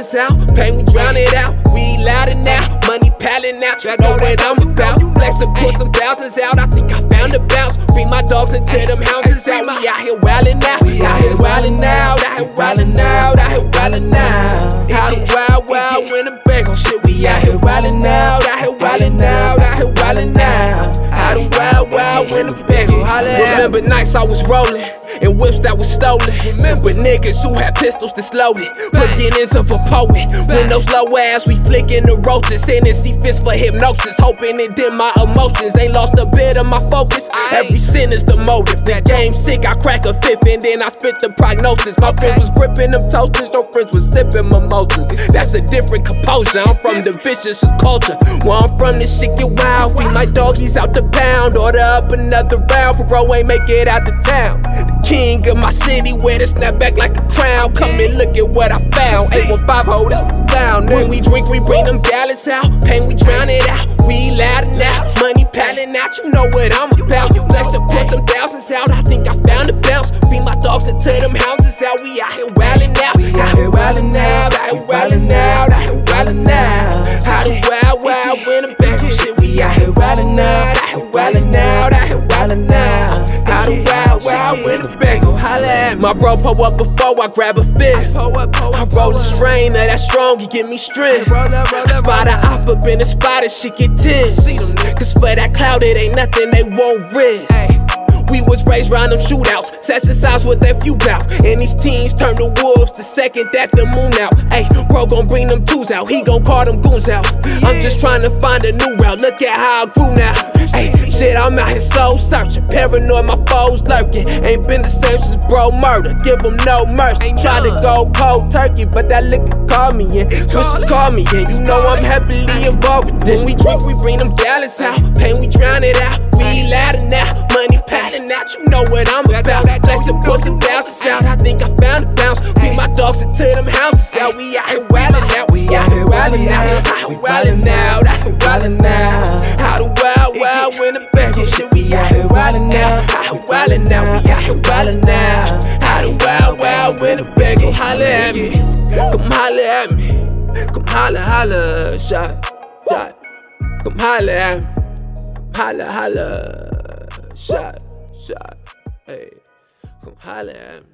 thousands out. Pain, we drown it out. We louder now. Money palling out. You know what I'm about. Flex and put some thousands out. I think I found a bounce. Bring my dogs into them houses out. We out here wildin' out. Out here wildin' out. Out here wildin' out. Out here wildin' out. How the wild, wild Winnebago shit. We out here wildin' out. Out here wildin' out. Out here wildin' out. How the wild, wild Winnebago. Remember nights I was rolling and whips that was stolen. With niggas who had pistols that slowly beginnings of a poet. When those low ass, we flicking the roaches. Hennessy fist for hypnosis. Hoping it dim my emotions. Ain't lost a bit of my focus. Every sin is the motive. The game sick, I crack a fifth and then I spit the prognosis. My friends was gripping them toasters, your friends was sipping mimosas. That's a different composure. I'm from the vicious culture. Where I'm from, this shit get wild. Feed my doggies out the pound. Order up another round for bro ain't make it out the town. King of my city, wear the snapback like a crown. Come and look at what I found. 815 hold is the sound. When we drink, we bring them gallons out. Pain, we drown it out. We loud and out. Money palling out, you know what I'm about. Flex and put some thousands out. I think I found a bounce. Bring my dogs into them houses out. We out here wildin' out. Out here wildin' wild Winnebago holla at me. My bro pull up before I grab a fifth. I roll a strain of that strong, you give me strength. Spot a op up in the spot, and shit get tense. Cause for that cloud, it ain't nothing they won't risk. We was raised round them shootouts, sets size with that few bout. And these teens turn to wolves the second that the moon out. Ayy, bro gon' bring them twos out, he gon' call them goons out. I'm just trying to find a new route, look at how I grew now. Shit, I'm out here soul searching, paranoid, my foes lurking. Ain't been the same since bro murder, give them no mercy. Try to go cold turkey, but that liquor call me in. Switches call me in, you know I'm heavily involved with this. When we drink, we bring them gallons out, pain, we drown it out. We louder now, money patting out, you know what I'm about. Flex and put some thousands out, I think I found a bounce. Bring my dogs into them houses out, we out here wildin' out, we out here wildin' out, out. Here wildin' out, here wildin' out. Wildin' out, we out here wildin' out. How the wild, wild when the back go holla at me, come holla at me, come holla, holla, shot, shot, come holla at me. Holla, holla, shot, shot, hey, come holla at me.